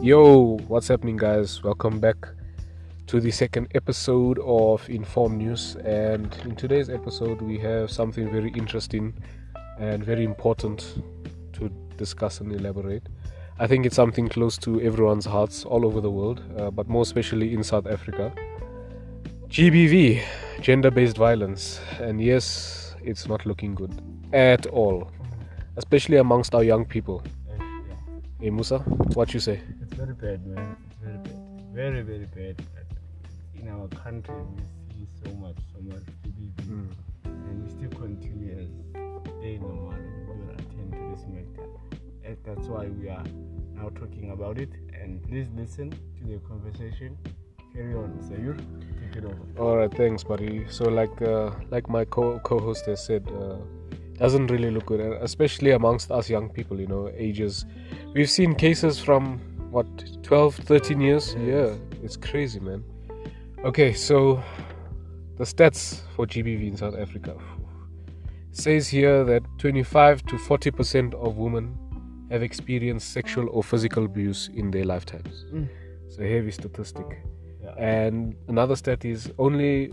Yo, what's happening, guys? Welcome back to the second episode of Inform News. And in today's episode, we have something very interesting and very important to discuss and elaborate. I think it's something close to everyone's hearts all over the world, uh, but more especially in South Africa. GBV, gender based violence. And yes, it's not looking good at all, especially amongst our young people. Hey Musa, what you say? It's very bad, man. It's very bad. Very, very bad. But in our country, we see so much, so much. Mm. And we still continue as day normal. We don't attend to this matter. That's why we are now talking about it. And please listen to the conversation. Carry on, Sayur. Take it over. All right, thanks, buddy. So, like, uh, like my co- co-host has said, uh, doesn't really look good, especially amongst us young people. You know, ages. We've seen cases from what 12, 13 years. Yeah, it's crazy, man. Okay, so the stats for GBV in South Africa says here that 25 to 40 percent of women have experienced sexual or physical abuse in their lifetimes. Mm. It's a heavy statistic. Yeah. And another stat is only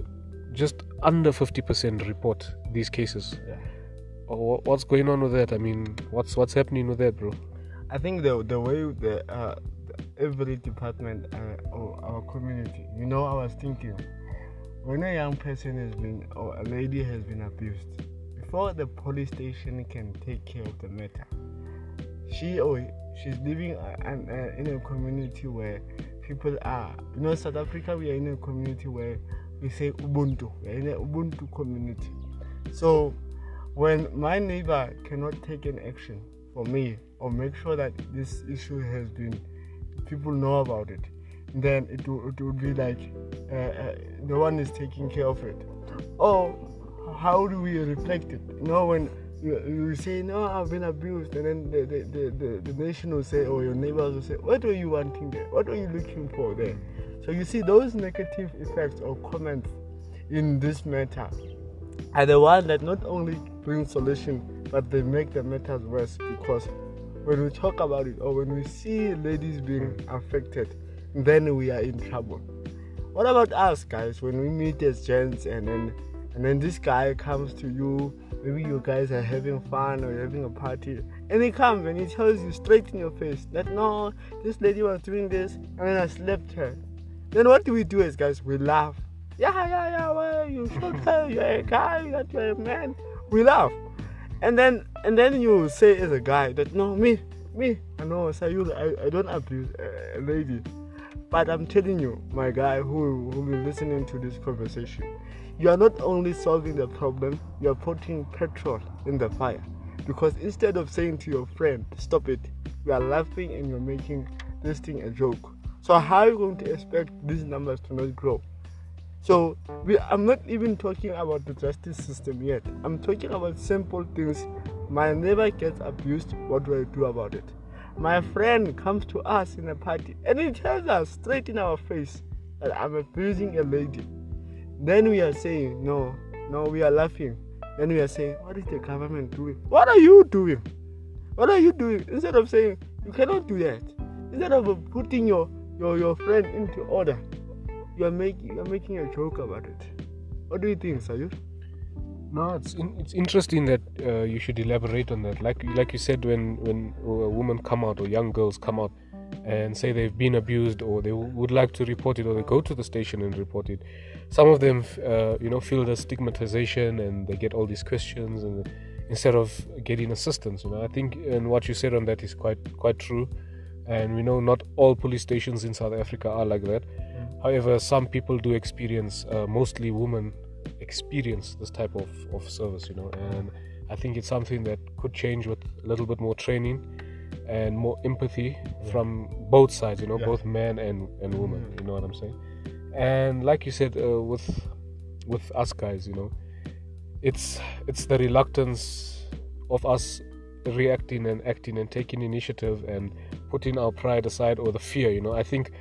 just under 50% report these cases. Yeah. Oh, wha- What's going on with that? I mean, what's what's happening with that, bro? I think the the way the uh, every department uh, or our community, you know, I was thinking when a young person has been or a lady has been abused, before the police station can take care of the matter, she or she's living uh, an, uh, in a community where people are, you know, South Africa, we are in a community where we say Ubuntu, we are in a Ubuntu community. So when my neighbor cannot take an action for me or make sure that this issue has been people know about it then it will, it will be like uh, uh, no one is taking care of it. Or how do we reflect it? You know when you, you say no i've been abused and then the, the, the, the, the nation will say or your neighbors will say what were you wanting there? What were you looking for there? So you see those negative effects or comments in this matter are the ones that not only bring solution but they make the matters worse because when we talk about it or when we see ladies being affected then we are in trouble. What about us guys? When we meet as gents and then and then this guy comes to you maybe you guys are having fun or having a party and he comes and he tells you straight in your face that no this lady was doing this and then i slept her. Then what do we do as guys? We laugh. Yeah yeah yeah well you? Should her you're a guy that you're a man we laugh and then and then you say as a guy that no me me i know Sayul, I, I don't abuse a, lady. But i'm telling you my guy who who will be listening to this conversation you are not only solving the problem you are putting petrol in the fire. Because instead of saying to your friend stop it you are laughing and you're making this thing a joke. So how are you going to expect these numbers to not grow so we, I'm not even talking about the justice system yet. I'm talking about simple things. My neighbor gets abused. What do I do about it? My friend comes to us in a party and he tells us straight in our face that I'm abusing a lady. Then we are saying no, no. We are laughing. Then we are saying, what is the government doing? What are you doing? What are you doing? Instead of saying you cannot do that, instead of putting your your, your friend into order, you are making you are making a joke about it. What do you think, Sayur? No, it's in, it's interesting that uh, you should elaborate on that. Like like you said, when when a woman come out or young girls come out and say they've been abused or they w- would like to report it or they go to the station and report it, some of them uh, you know feel the stigmatization and they get all these questions and instead of getting assistance. You know, I think and what you said on that is quite quite true. And we know not all police stations in South Africa are like that. However, some people do experience, uh, mostly women, experience this type of, of service, you know, and I think it's something that could change with a little bit more training and more empathy from both sides, you know, Yeah. both men and, and women, you know what I'm saying? And like you said, uh, with with us guys, you know, it's it's the reluctance of us reacting and acting and taking initiative and putting our pride aside or the fear, you know. I think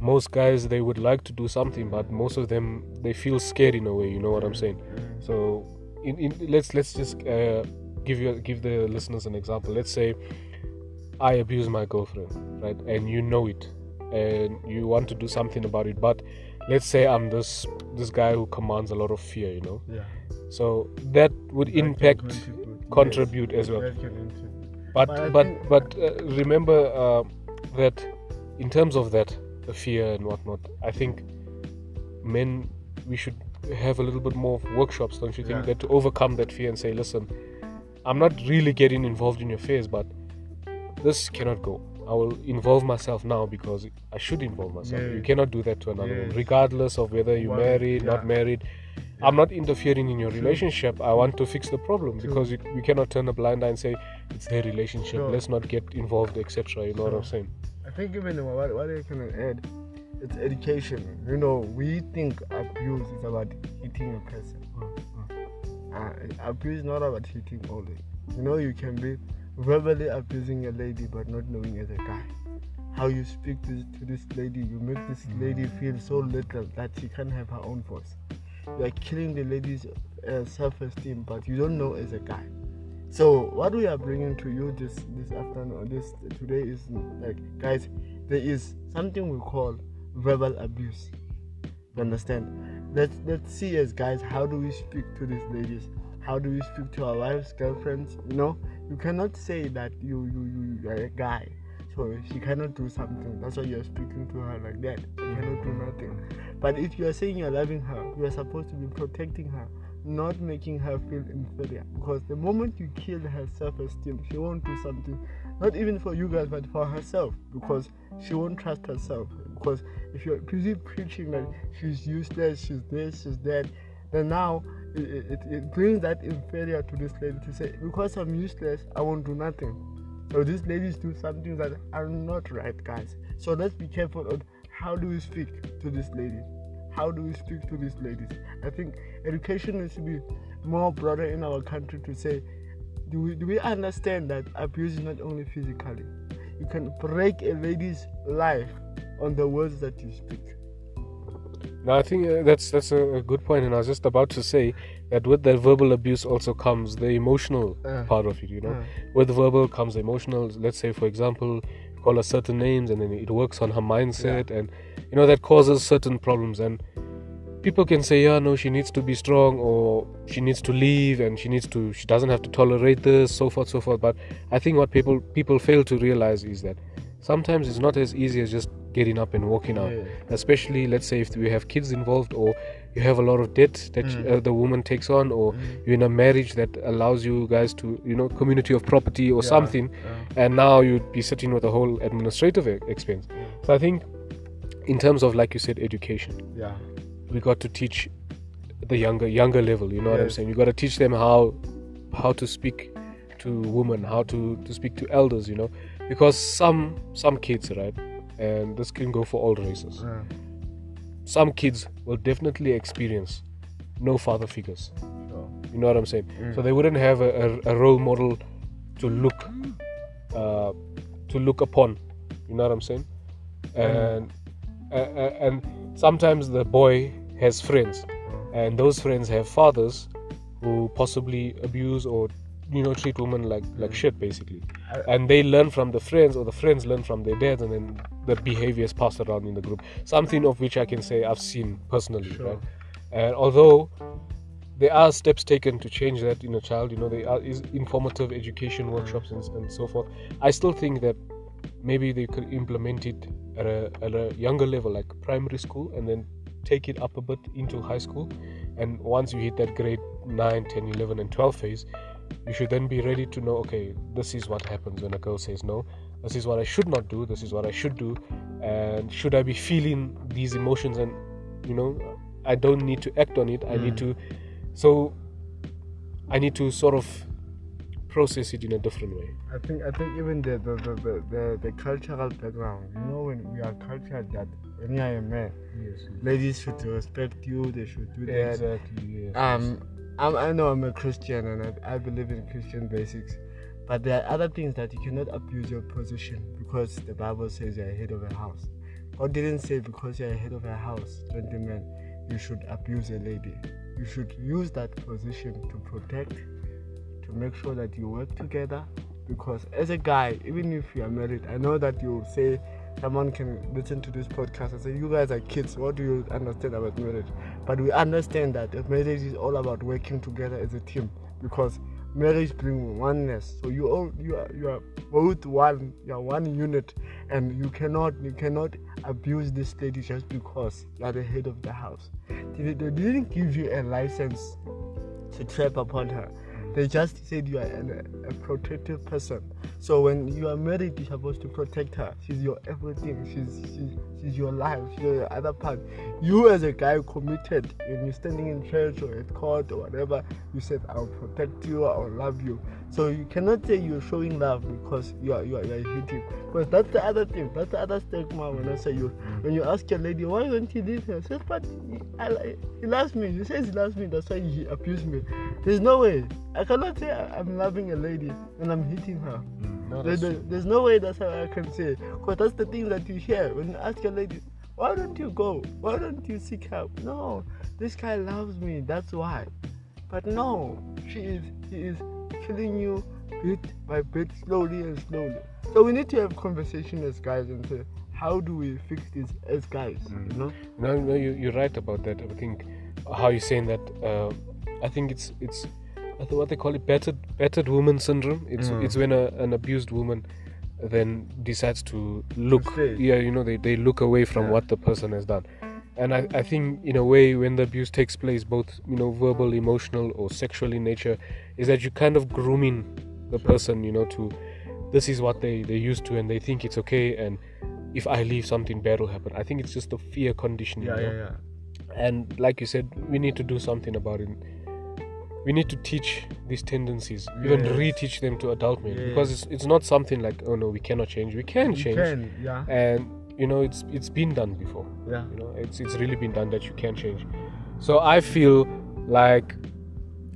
most guys they would like to do something but most of them they feel scared in a way you know what i'm saying so in, in let's let's just uh, give you give the listeners an example let's say I abuse my girlfriend, right? And you know it, and you want to do something about it. But let's say I'm this this guy who commands a lot of fear, you know. Yeah. So that would impact, contribute. contribute Yes, as well. That can contribute. But But but but uh, remember uh, that in terms of that, the fear and whatnot, I think men we should have a little bit more workshops, don't you think? Yeah. That to overcome that fear and say, listen, I'm not really getting involved in your affairs, but this cannot go. I will involve myself now because I should involve myself. You cannot do that to another one, Yes. regardless of whether you're married, not married. I'm not interfering in your relationship. I want to fix the problem because you, you cannot turn a blind eye and say it's their relationship. Sure. Let's not get involved, etc. You know what I'm saying? I think even uh, what, what I can add, it's education. You know, we think abuse is about hitting a person. Mm, mm. Uh, abuse is not about hitting only. You know, you can be verbally abusing a lady but not knowing as a guy. How you speak to, to this lady, you make this mm. lady feel so little that she can't have her own voice. You are killing the lady's uh, self-esteem, but you don't know as a guy. So what we are bringing to you this this afternoon, this today is like, guys, there is something we call verbal abuse. You understand? Let's let's see as guys, how do we speak to these ladies? How do we speak to our wives, girlfriends? You know, you cannot say that you you you, you are a guy, so she cannot do something. That's why you're speaking to her like that. You cannot do nothing. But if you are saying you're loving her, you are supposed to be protecting her, not making her feel inferior. Because the moment you kill her self-esteem, she won't do something, not even for you guys, but for herself, because she won't trust herself. Because if you're busy preaching that she's useless, she's this, she's that, then now it, it, it brings that inferior to this lady to say, because I'm useless, I won't do nothing. So these ladies do something that are not right, guys. So let's be careful on how do we speak to these ladies. How do we speak to these ladies? I think education needs to be more broader in our country to say, do we, do we understand that abuse is not only physically? You can break a lady's life on the words that you speak. No, I think uh, that's that's a, a good point, and I was just about to say that with that verbal abuse also comes the emotional Uh, part of it. You know, uh. with verbal comes emotional. Let's say, for example, call her certain names, and then it works on her mindset, and you know that causes certain problems. And people can say, yeah, no, she needs to be strong, or she needs to leave, and she needs to, she doesn't have to tolerate this, so forth, so forth. But I think what people people fail to realize is that sometimes it's not as easy as just getting up and walking out Yeah. especially let's say if we have kids involved or you have a lot of debt that Mm. uh, the woman takes on or you're in a marriage that allows you guys to you know community of property or Yeah, something yeah. and now you'd be sitting with a whole administrative e- expense. So i think in terms of like you said education Yeah. we got to teach the younger younger level you know what i'm saying? You got to teach them how how to speak to women how to to speak to elders you know? Because some some kids right and this can go for all races some kids will definitely experience no father figures. You know what I'm saying? Mm. So they wouldn't have a, a, a role model to look uh, to look upon. You know what I'm saying? And uh, uh, and sometimes the boy has friends, and those friends have fathers who possibly abuse or you know treat women like like shit basically and they learn from the friends or the friends learn from their dads and then the behavior is passed around in the group. Something of which i can say i've seen personally Sure. right? And although there are steps taken to change that in a child you know there are is informative education workshops and, and so forth. I still think that maybe they could implement it at a, at a younger level like primary school and then take it up a bit into high school. And once you hit that grade 9 10 11 and 12 phase you should then be ready to know okay this is what happens when a girl says no this is what i should not do this is what i should do and should i be feeling these emotions and you know i don't need to act on it i need to so i need to sort of process it in a different way. I think I think even the the, the, the, the the cultural background, you know, when we are cultured that when you are a man, yes ladies should respect you, they should do that. exactly yes, Um, I'm, I know I'm a Christian and I, I believe in Christian basics, but there are other things that you cannot abuse your position because the Bible says you're head of a house. God didn't say because you're head of a house, gentlemen, you should abuse a lady. You should use that position to protect, to make sure that you work together, because as a guy, even if you are married, I know that you say someone can listen to this podcast and say, You guys are kids, what do you understand about marriage? But we understand that marriage is all about working together as a team because marriage brings oneness. So you all you are you are both one, you are one unit and you cannot you cannot abuse this lady just because you are the head of the house. They, they didn't give you a license to trap upon her. They just said you are a, a protective person. So when you are married, you're supposed to protect her. She's your everything. She's she's, she's your life. She's your other part. You as a guy committed, and you're standing in church or at court or whatever, you said I'll protect you, I'll love you. So you cannot say you're showing love because you are you are, you are hitting. Because that's the other thing. That's the other stigma when I say you. When you ask your lady why don't you leave her, says but he, I, he loves me. He says he loves me. That's why he abused me. There's no way. I cannot say I'm loving a lady and I'm hitting her. Mm, no, There- there- there's no way that's how I can say. Because that's the thing that you hear when you ask a lady, why don't you go? Why don't you seek help? No, this guy loves me. That's why. But no, she is he is killing you bit by bit, slowly and slowly. So we need to have conversation as guys and say, how do we fix this as guys? You know? No, no, you, you're right about that. I think how you're saying that. Uh, I think it's it's what they call it battered battered woman syndrome. It's Mm. it's when a, an abused woman then decides to look. Yeah, you know they, they look away from Yeah. what the person has done. And I, I think in a way when the abuse takes place, both you know verbal, emotional, or sexual in nature, is that you kind of grooming the person. You know to this is what they they used to, and they think it's okay. And if I leave, something bad will happen. I think it's just the fear conditioning. Yeah, you know? yeah, yeah. and like you said we need to do something about it we need to teach these tendencies even Yes. reteach them to adult men because it's, it's not something like oh no we cannot change. We can You change. can, yeah, and you know it's it's been done before. Yeah. you know it's it's really been done that you can change. So i feel like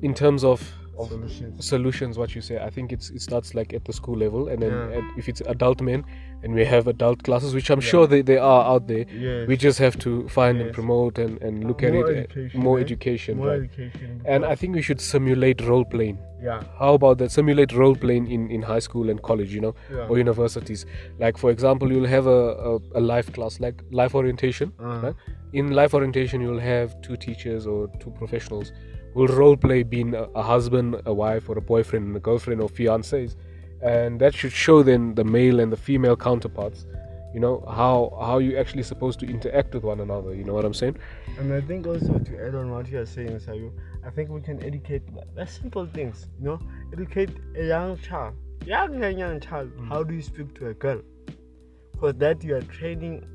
in terms of, Solutions. solutions what you say i think it's it starts like at the school level and then Yeah. at, if it's adult men and we have adult classes which i'm Yeah. sure they, they are out there Yes. we just have to find and promote and, and look More at it uh, education, more eh? education More right? education. and i think we should simulate role playing yeah, how about that simulate role playing in, in high school and college you know yeah. or universities like for example you'll have a, a, a life class like life orientation Uh, right? in life orientation you'll have two teachers or two professionals will role play being a, a husband a wife or a boyfriend and a girlfriend or fiancés and that should show then the male and the female counterparts you know how how you actually supposed to interact with one another you know what i'm saying And I think also to add on what you are saying, Sayu, I think we can educate the simple things, you know, educate a young child, young young young child. Mm. How do you speak to a girl? Because that you are training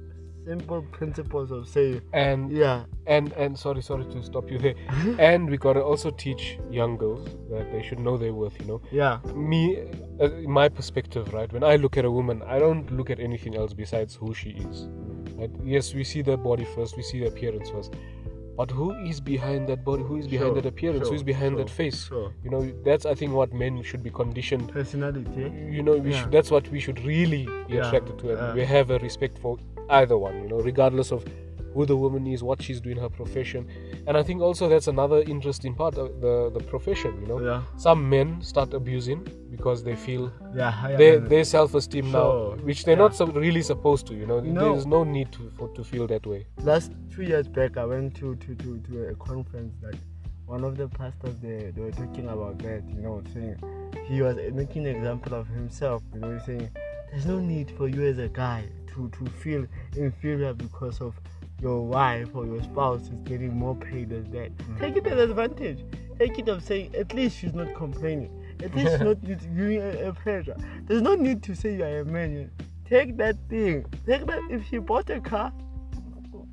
simple principles of say, and yeah, and and sorry sorry to stop you there and we gotta also teach young girls that they should know their worth you know. Yeah, me uh, my perspective right when i look at a woman i don't look at anything else besides who she is. Right? Yes we see the body first we see the appearance first. But who is behind that body? Who is behind Sure, that appearance? Sure, who's behind sure, that face you know that's i think what men should be conditioned. Personality. you know we Yeah. should, that's what we should really be Yeah, attracted to and yeah. we have a respect for either one you know regardless of who the woman is what she's doing her profession and i think also that's another interesting part of the the profession you know Yeah. some men start abusing because they feel Yeah. higher their than- their self-esteem now which they're yeah. not so really supposed to you know No. there's no need to for, to feel that way last two years back i went to to to, to a conference that one of the pastors they, they were talking about that you know saying he was making an example of himself you know saying there's no need for you as a guy to to feel inferior because of your wife or your spouse is getting more paid than that. Mm. Take it as advantage. Take it of saying at least she's not complaining. At least she's not giving a, a pressure there's no need to say you are a man. Take that thing. Take that if she bought a car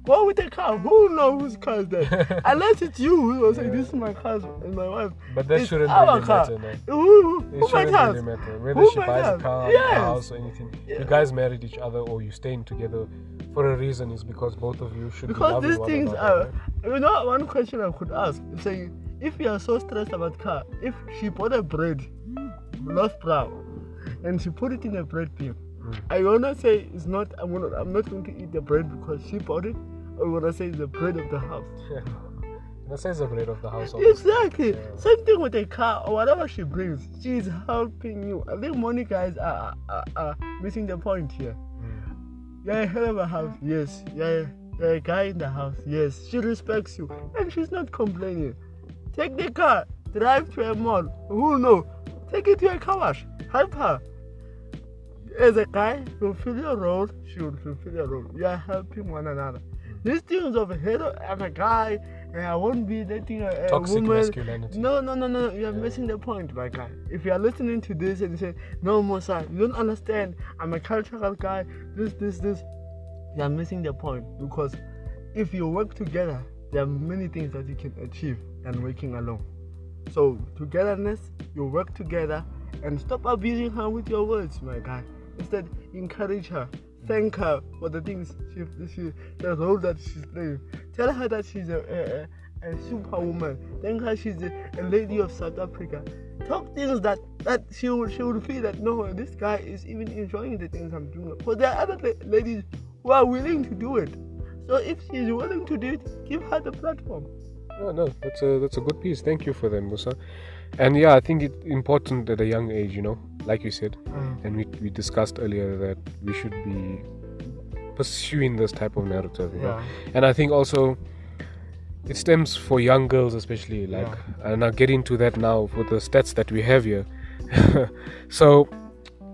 Go with the car. Who knows whose car is that? Unless it's you who will say, Yeah. This is my car and my wife. but that It's shouldn't our really car. matter man. Who, It who might shouldn't really matter whether Who she buys a car, Yes. a house, or anything. Yeah. You guys married each other or you staying together for a reason is because both of you should be Because loving these things another, are, you know, one question I could ask is saying, if you are so stressed about car, if she bought a bread, loaf brown, and she put it in a bread bin, Mm. I wanna say it's not. I'm not. I'm not going to eat the bread because she bought it. I wanna say it's the bread of the house. right? The size of the house. Exactly. Yeah. Same thing with a car or whatever she brings. She's helping you. I think money guys are, are, are missing the point here. Mm. You're a hell of a house. Yes. You're, you're a guy in the house. Yes. She respects you. And she's not complaining. Take the car. Drive to a mall. Who know? Take it to a car wash. Help her. As a guy, fulfill your role. She will fulfill your role. You are helping one another. Mm. These things of hero, I'm a guy and I won't be dating a, a Toxic woman. masculinity. No, no, no, no. You're yeah. missing the point, my guy. If you are listening to this and you say, No, Musa, you don't understand. I'm a cultural guy. This, this, this. You're missing the point because if you work together, there are many things that you can achieve than working alone. So, togetherness, you work together and stop abusing her with your words, my guy. Instead, encourage her thank her for the things she, she the role that she's playing. Tell her that she's a, a, a superwoman. Thank her she's a, a, lady of South Africa. Talk things that that she will she will feel that no, this guy is even enjoying the things I'm doing. But there are other ladies who are willing to do it. So if she's willing to do it, give her the platform. No, no, that's a that's a good piece. Thank you for that, Musa. And yeah, I think it's important at a young age, you know, like you said, mm. and we, we discussed earlier that we should be pursuing this type of narrative. You yeah. know? And I think also it stems for young girls, especially. Like, yeah. and I'll get into that now with the stats that we have here. so,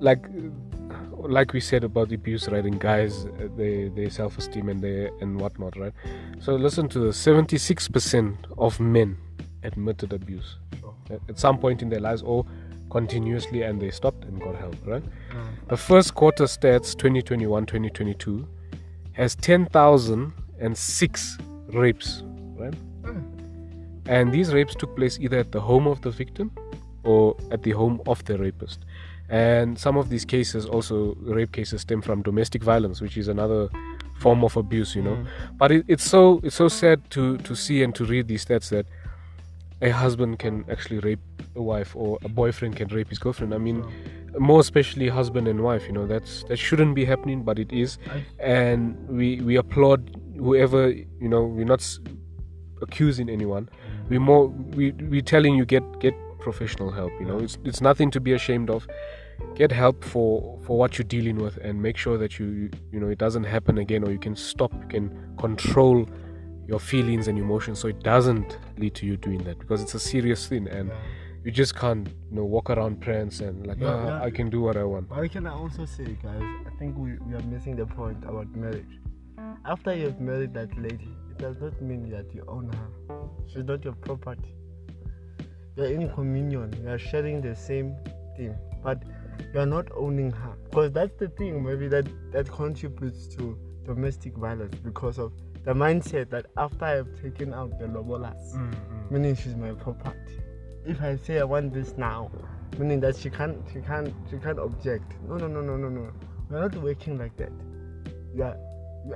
like, like we said about abuse, right? And guys, they their self esteem and they and whatnot, right? So listen to the seventy six percent of men admitted abuse sure. at some point in their lives or continuously and they stopped and got help, right? Mm. The first quarter stats 2021 2022 has 10,006 rapes, right? Mm. And these rapes took place either at the home of the victim or at the home of the rapist. And some of these cases, also rape cases, stem from domestic violence, which is another form of abuse, you know. Mm. But it, it's so it's so sad to to see and to read these stats that a husband can actually rape a wife or a boyfriend can rape his girlfriend. I mean, more especially husband and wife. You know, that's that shouldn't be happening, but it is, and we we applaud whoever. You know, we're not accusing anyone. We more we we telling you get get professional help. You know, it's it's nothing to be ashamed of. Get help for for what you're dealing with, and make sure that you you know it doesn't happen again, or you can stop. You can control your feelings and emotions so it doesn't lead to you doing that because it's a serious thing and you just can't you know walk around prance and like yeah, yeah. I can do what I want. But can I can also say guys, I think we, we are missing the point about marriage. After you've married that lady, it does not mean that you own her. She's not your property. You're in communion, you are sharing the same thing, but you're not owning her. Because that's the thing maybe that, that contributes to domestic violence because of the mindset that after I've taken out the lobolas, mm-hmm. meaning she's my property. If I say I want this now, meaning that she can't, she can't, she can't object. No, no, no, no, no, no. We're not working like that. Yeah,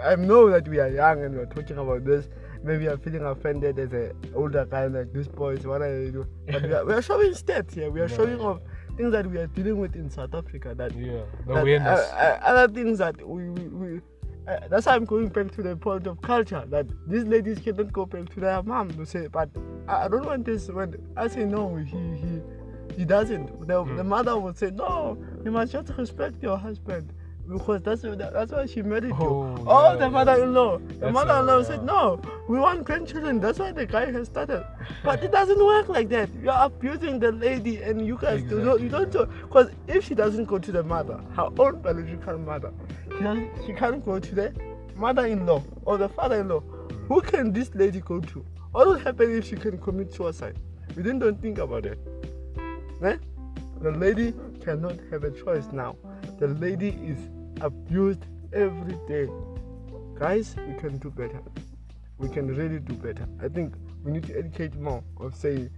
I know that we are young and we're talking about this. Maybe I'm feeling offended as an older guy like this boys. What are you doing? But we are, we are showing stats here. We are yeah. showing off things that we are dealing with in South Africa. That yeah, the that, uh, uh, other things that we, we, we uh, that's why I'm going back to the point of culture that these ladies cannot go back to their mom to say, but I, don't want this. When I say no, he he he doesn't. The, mm. the mother would say, no, you must just respect your husband because that's that's why she married oh, you. Oh, yeah, the mother-in-law. The mother-in-law said, "No, we want grandchildren." That's why the guy has started. But it doesn't work like that. You are abusing the lady, and you guys exactly. do not. You don't. Because if she doesn't go to the mother, her own biological mother, she, she can't go to the mother-in-law or the father-in-law. Who can this lady go to? What will happen if she can commit suicide? We didn't don't think about it. Eh? The lady cannot have a choice now. The lady is abused every day. Guys, we can do better. We can really do better. I think we need to educate more of saying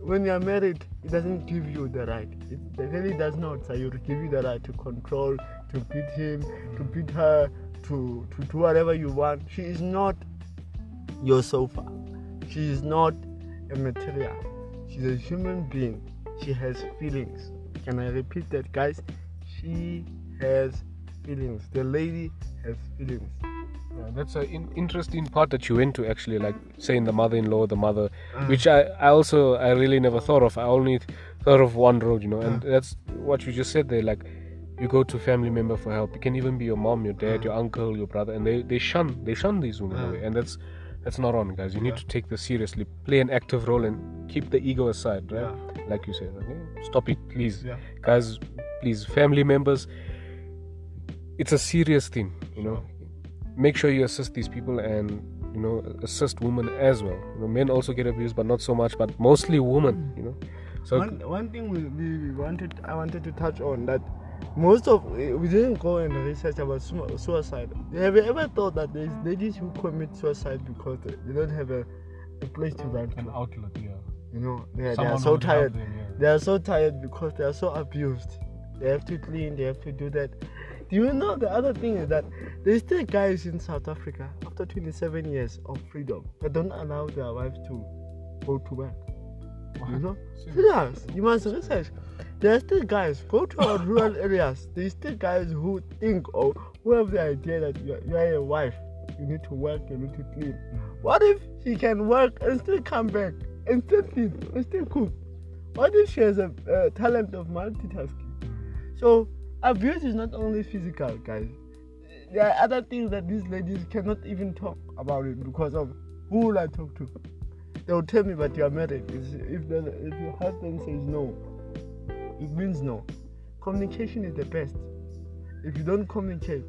when you are married, it doesn't give you the right. It really does not. So you give you the right to control, to beat him, to beat her, to, to do whatever you want. She is not your sofa. She is not a material. She's a human being. She has feelings. Can I repeat that, guys? She has feelings. The lady has feelings. Yeah, that's an in- interesting part that you went to actually, like saying the mother-in-law, the mother, Uh. which I, I also I really never thought of. I only thought of one road, you know, and that's what you just said there. Like you go to family member for help. It can even be your mom, your dad, your mm. uncle, your brother, and they they shun they shun these women mm. away, and that's that's not on, guys. You need to take this seriously. Play an active role and keep the ego aside, right? Like you said, okay? stop it, please, Yeah. guys. Please, family members. It's a serious thing, you know. Make sure you assist these people and you know assist women as well. You know, men also get abused, but not so much, but mostly women. Mm. You know, so one, one thing we we wanted I wanted to touch on that most of we didn't go and research about suicide. Have you ever thought that there's ladies who commit suicide because they don't have a, a place to run an to? outlet, yeah. You know, they, are- they are so tired. them, yeah. They are so tired because they are so abused. They have to clean. They have to do that. Do you know the other thing is that there's still guys in South Africa after 27 years of freedom that don't allow their wives to go to work. You know? Serious. You must research. There are still guys, go to our rural areas. There are still guys who think or who have the idea that you're, you're a wife. You need to work, you need to clean. What if she can work and still come back and still clean and still cook? What if she has a talent of multitasking? So, abuse is not only physical, guys. There are other things that these ladies cannot even talk about it because of who will I talk to? They will tell me, but you are married. If, the, if your husband says no, it means no. Communication is the best. If you don't communicate,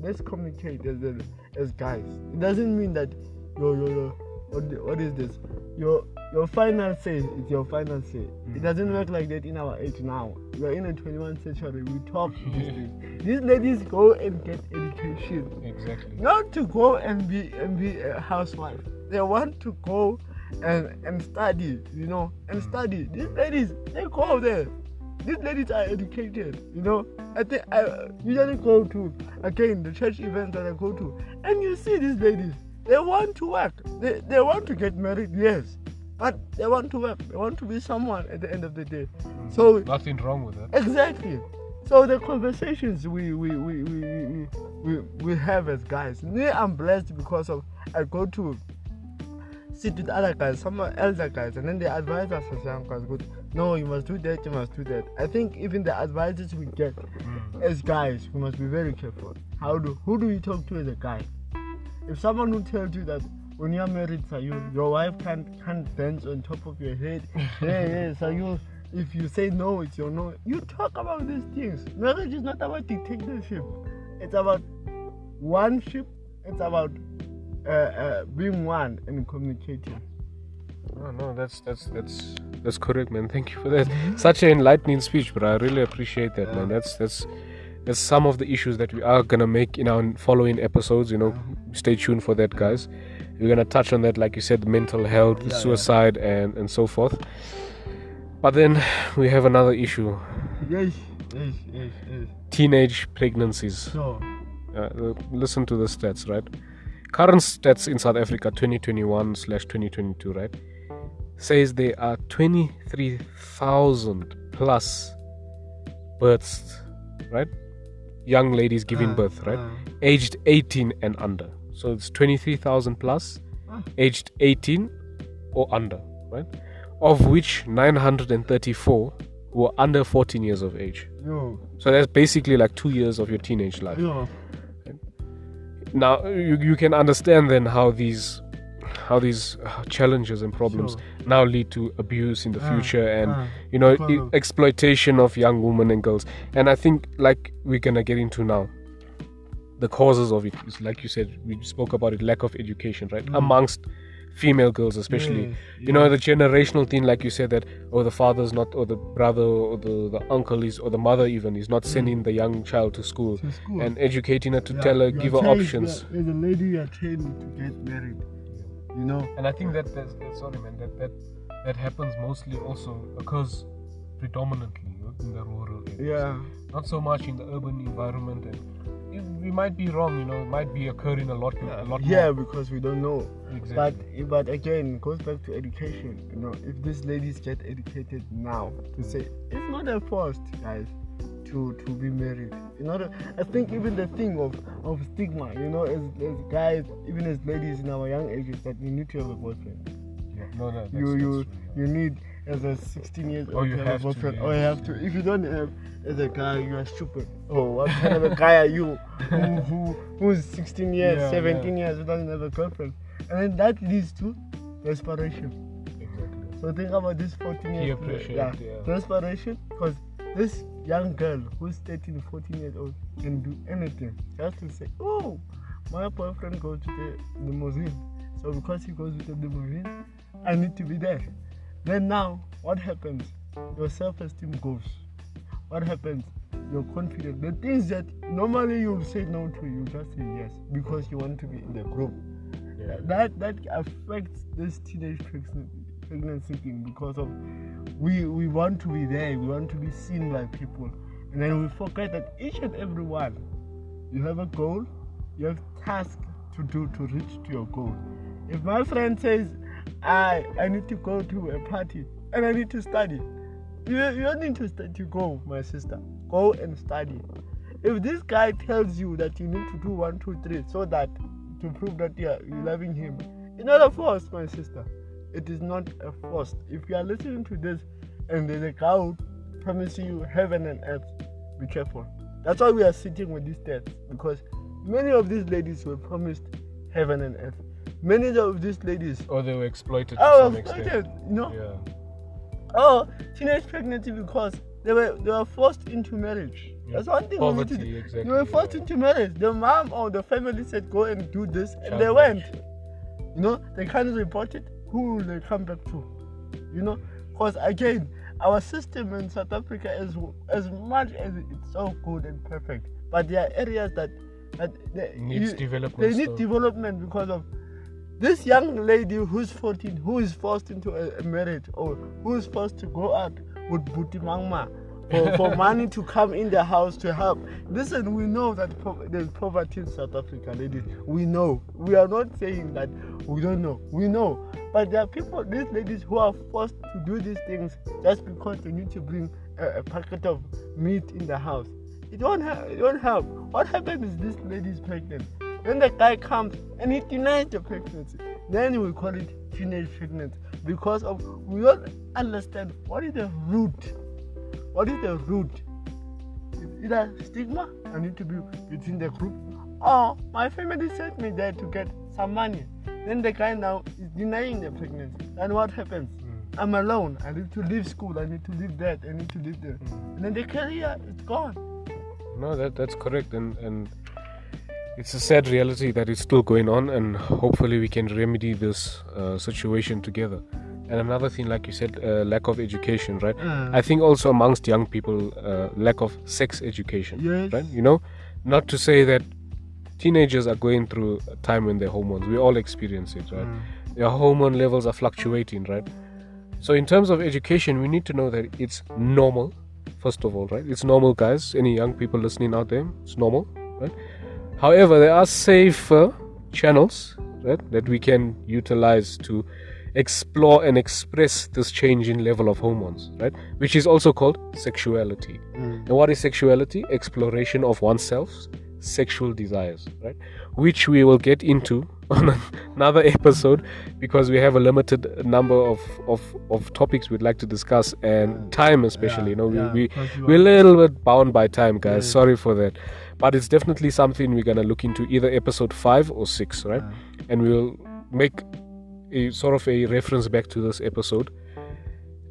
let's communicate as, a, as guys. It doesn't mean that your your, your what, what is this? Your your final say is your final say. It mm. doesn't work like that in our age now. We are in the 21st century. We talk these things. These ladies go and get education Exactly. not to go and be and be a housewife. They want to go and and study, you know, and study. These ladies, they go there. These ladies are educated, you know. I think I uh, usually go to again the church events that I go to, and you see these ladies. They want to work. They they want to get married, yes, but they want to work. They want to be someone at the end of the day. Mm. So Nothing wrong with that. Exactly. So the conversations we we we we, we, we, we have as guys. Me, I'm blessed because of I go to sit with other guys, some elder guys, and then they advise us as young guys. Good, no, you must do that, you must do that. I think even the advices we get as guys, we must be very careful. How do who do you talk to as a guy? If someone who tells you that when you're married, Sayur, your wife can't can't dance on top of your head. yeah, yeah, Sayur. If you say no, it's your no. You talk about these things. Marriage is not about dictatorship. It's about one ship. It's about uh, uh, being one and communicating. No, no, that's that's that's that's correct, man. Thank you for that. Such an enlightening speech, but I really appreciate that, man. That's that's that's some of the issues that we are gonna make in our following episodes. You know, stay tuned for that, guys. We're gonna touch on that, like you said, mental health, Yeah, yeah. suicide, and and so forth. But then we have another issue: Yes, yes, yes, yes. teenage pregnancies. So, Uh, uh, listen to the stats, right? Current stats in South Africa 2021 slash 2022, right? Says there are 23,000 plus births, right? Young ladies giving uh, birth, right? uh, Aged 18 and under. So it's 23,000 plus, Ah. aged 18 or under, right? Of which 934 were under 14 years of age. yo, So that's basically like two years of your teenage life yo. now you, you can understand then how these how these uh, challenges and problems Sure. now lead to abuse in the Ah, future and ah, you know exploitation of young women and girls and i think like we're gonna get into now the causes of it is like you said we spoke about it lack of education right amongst female girls especially Mm. Yes, you know the generational thing like you said that or the father's not or the brother or the, the uncle is or the mother even is not sending the young child to school, Mm. To school. and educating her to Yeah, tell her give her trained- options There's a lady you are trained to get married. You know. and i think that that's, that's sorry man that, that that happens mostly also occurs predominantly in the rural areas Yeah. not so much in the urban environment and it, we might be wrong you know it might be occurring a lot a lot Yeah, more because we don't know. exactly But but again, it goes back to education. You know, if these ladies get educated now, to say it's not a forced, guys. To to be married. You know, I think even the thing of of stigma, you know, as, as guys, even as ladies in our young ages, that you need to have a boyfriend. Yeah. No, no. You you true, yeah. you need as a 16 years Oh, old you to have, have a to, boyfriend. yeah. Or you have to. If you don't have as a guy, you are stupid. Oh, what kind of a guy are you? Who, who who's 16 years, Yeah, 17 years, who doesn't have a girlfriend? And then that leads to desperation. Exactly. So think about this 14 years. Peer pressure, Yeah, yeah. desperation. Because this young girl who's 13, 14 years old can do anything. Just to say, oh, my boyfriend goes to the limousine. So because he goes with the limousine, I need to be there. Then now, what happens? Your self-esteem goes. What happens? Your confidence. The things that normally you would say no to, you just say yes because you want to be in the group Yeah. that that affects this teenage pregnancy, pregnancy thing because of we we want to be there we want to be seen by people. And then we forget that each and every one you have a goal you have task to do to reach to your goal. If my friend says i i need to go to a party and i need to study you, you don't need to, stu- to go my sister go and study. If this guy tells you that you need to do one two three so that to prove that you're, you're loving him it's not a force my sister it is not a force if you are listening to this and there's a who promising you heaven and earth be careful that's why we are sitting with these stats because many of these ladies were promised heaven and earth many of these ladies Or they were exploited to are some extent. exploited you know Yeah. oh teenage pregnancy because they were they were forced into marriage Yeah. that's one thing we need to Poverty, do. exactly. they were forced yeah. into marriage the mom or the family said go and do this and Child they went you know they can't report it who will they come back to you know because again our system in south africa is as much as it's so good and perfect but there are areas that that they, Needs you- development they need still. development because of this young lady who's 14 who is forced into a, a marriage or who is forced to go out with buti mangma for, for money to come in the house to help. Listen we know that po- there's poverty in south africa ladies. We know. We are not saying that. We don't know. We know. But there are people these ladies who are forced to do these things just because they need to bring a, a packet of meat in the house. It won't, ha- it won't help. What happens is this lady is pregnant. Then the guy comes and he denies the pregnancy. Then we call it teenage pregnancy. Because of we don't understand what is the root. What is the root? It's either stigma, I need to be within the group, or my family sent me there to get some money. Then the guy now is denying the pregnancy. And what happens? Mm. I'm alone. I need to leave school. I need to leave that. I need to leave there. Mm. And then the career is gone. No, that that's correct, and and it's a sad reality that it's still going on, and hopefully we can remedy this uh, situation together. And another thing, like you said, uh, lack of education, right? Mm. I think also amongst young people, uh, lack of sex education, Yes. right? You know, not to say that teenagers are going through a time when their hormones. We all experience it, right? Mm. Their hormone levels are fluctuating, right? So, in terms of education, we need to know that it's normal, first of all, right? It's normal, guys. Any young people listening out there, it's normal, right? However, there are safer channels, right, that we can utilize to explore and express this change in level of hormones, right? Which is also called sexuality. Mm. And what is sexuality? Exploration of oneself's sexual desires, right? Which we will get into on another episode because we have a limited number of, of, of topics we'd like to discuss and time especially. you know, yeah, we, we, we're a little bit bound by time, guys. Yeah. Sorry for that. But it's definitely something we're gonna look into either episode five or six, right? And we'll make a sort of a reference back to this episode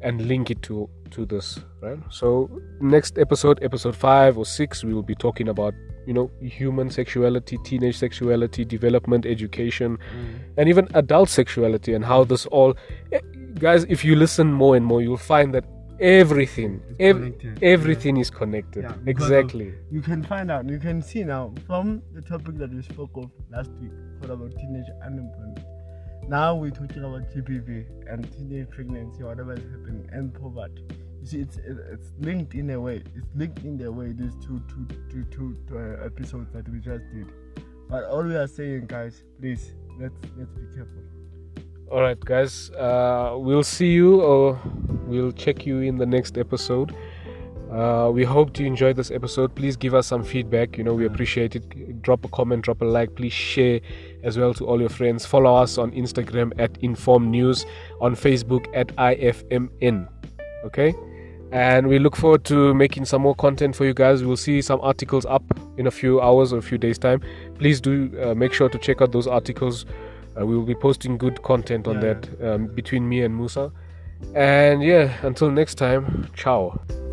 and link it to to this, right? So next episode, episode five or six, we will be talking about you know human sexuality, teenage sexuality, development, education, Mm. and even adult sexuality, and how this all. eh, Guys, if you listen more and more, you'll find that everything, ev- everything is connected. Yeah, of- exactly. you can find out, you can see now from the topic that we spoke of last week, called about teenage unemployment. Now we're talking about GBV and teenage pregnancy, whatever is happening, and poverty. You see, it's it's linked in a way. It's linked in a way. These two two two two two uh, episodes that we just did. But all we are saying, guys, please let's let's be careful. All right, guys. Uh, we'll see you or we'll check you in the next episode. Uh, we hope you enjoyed this episode. Please give us some feedback. You know, we appreciate it. Drop a comment, drop a like. Please share as well to all your friends. Follow us on Instagram at Inform News, on Facebook at IFMN. Okay? And we look forward to making some more content for you guys. We'll see some articles up in a few hours or a few days' time. Please do uh, make sure to check out those articles. Uh, we will be posting good content on Yeah. that um, between me and Musa. And yeah, until next time, ciao.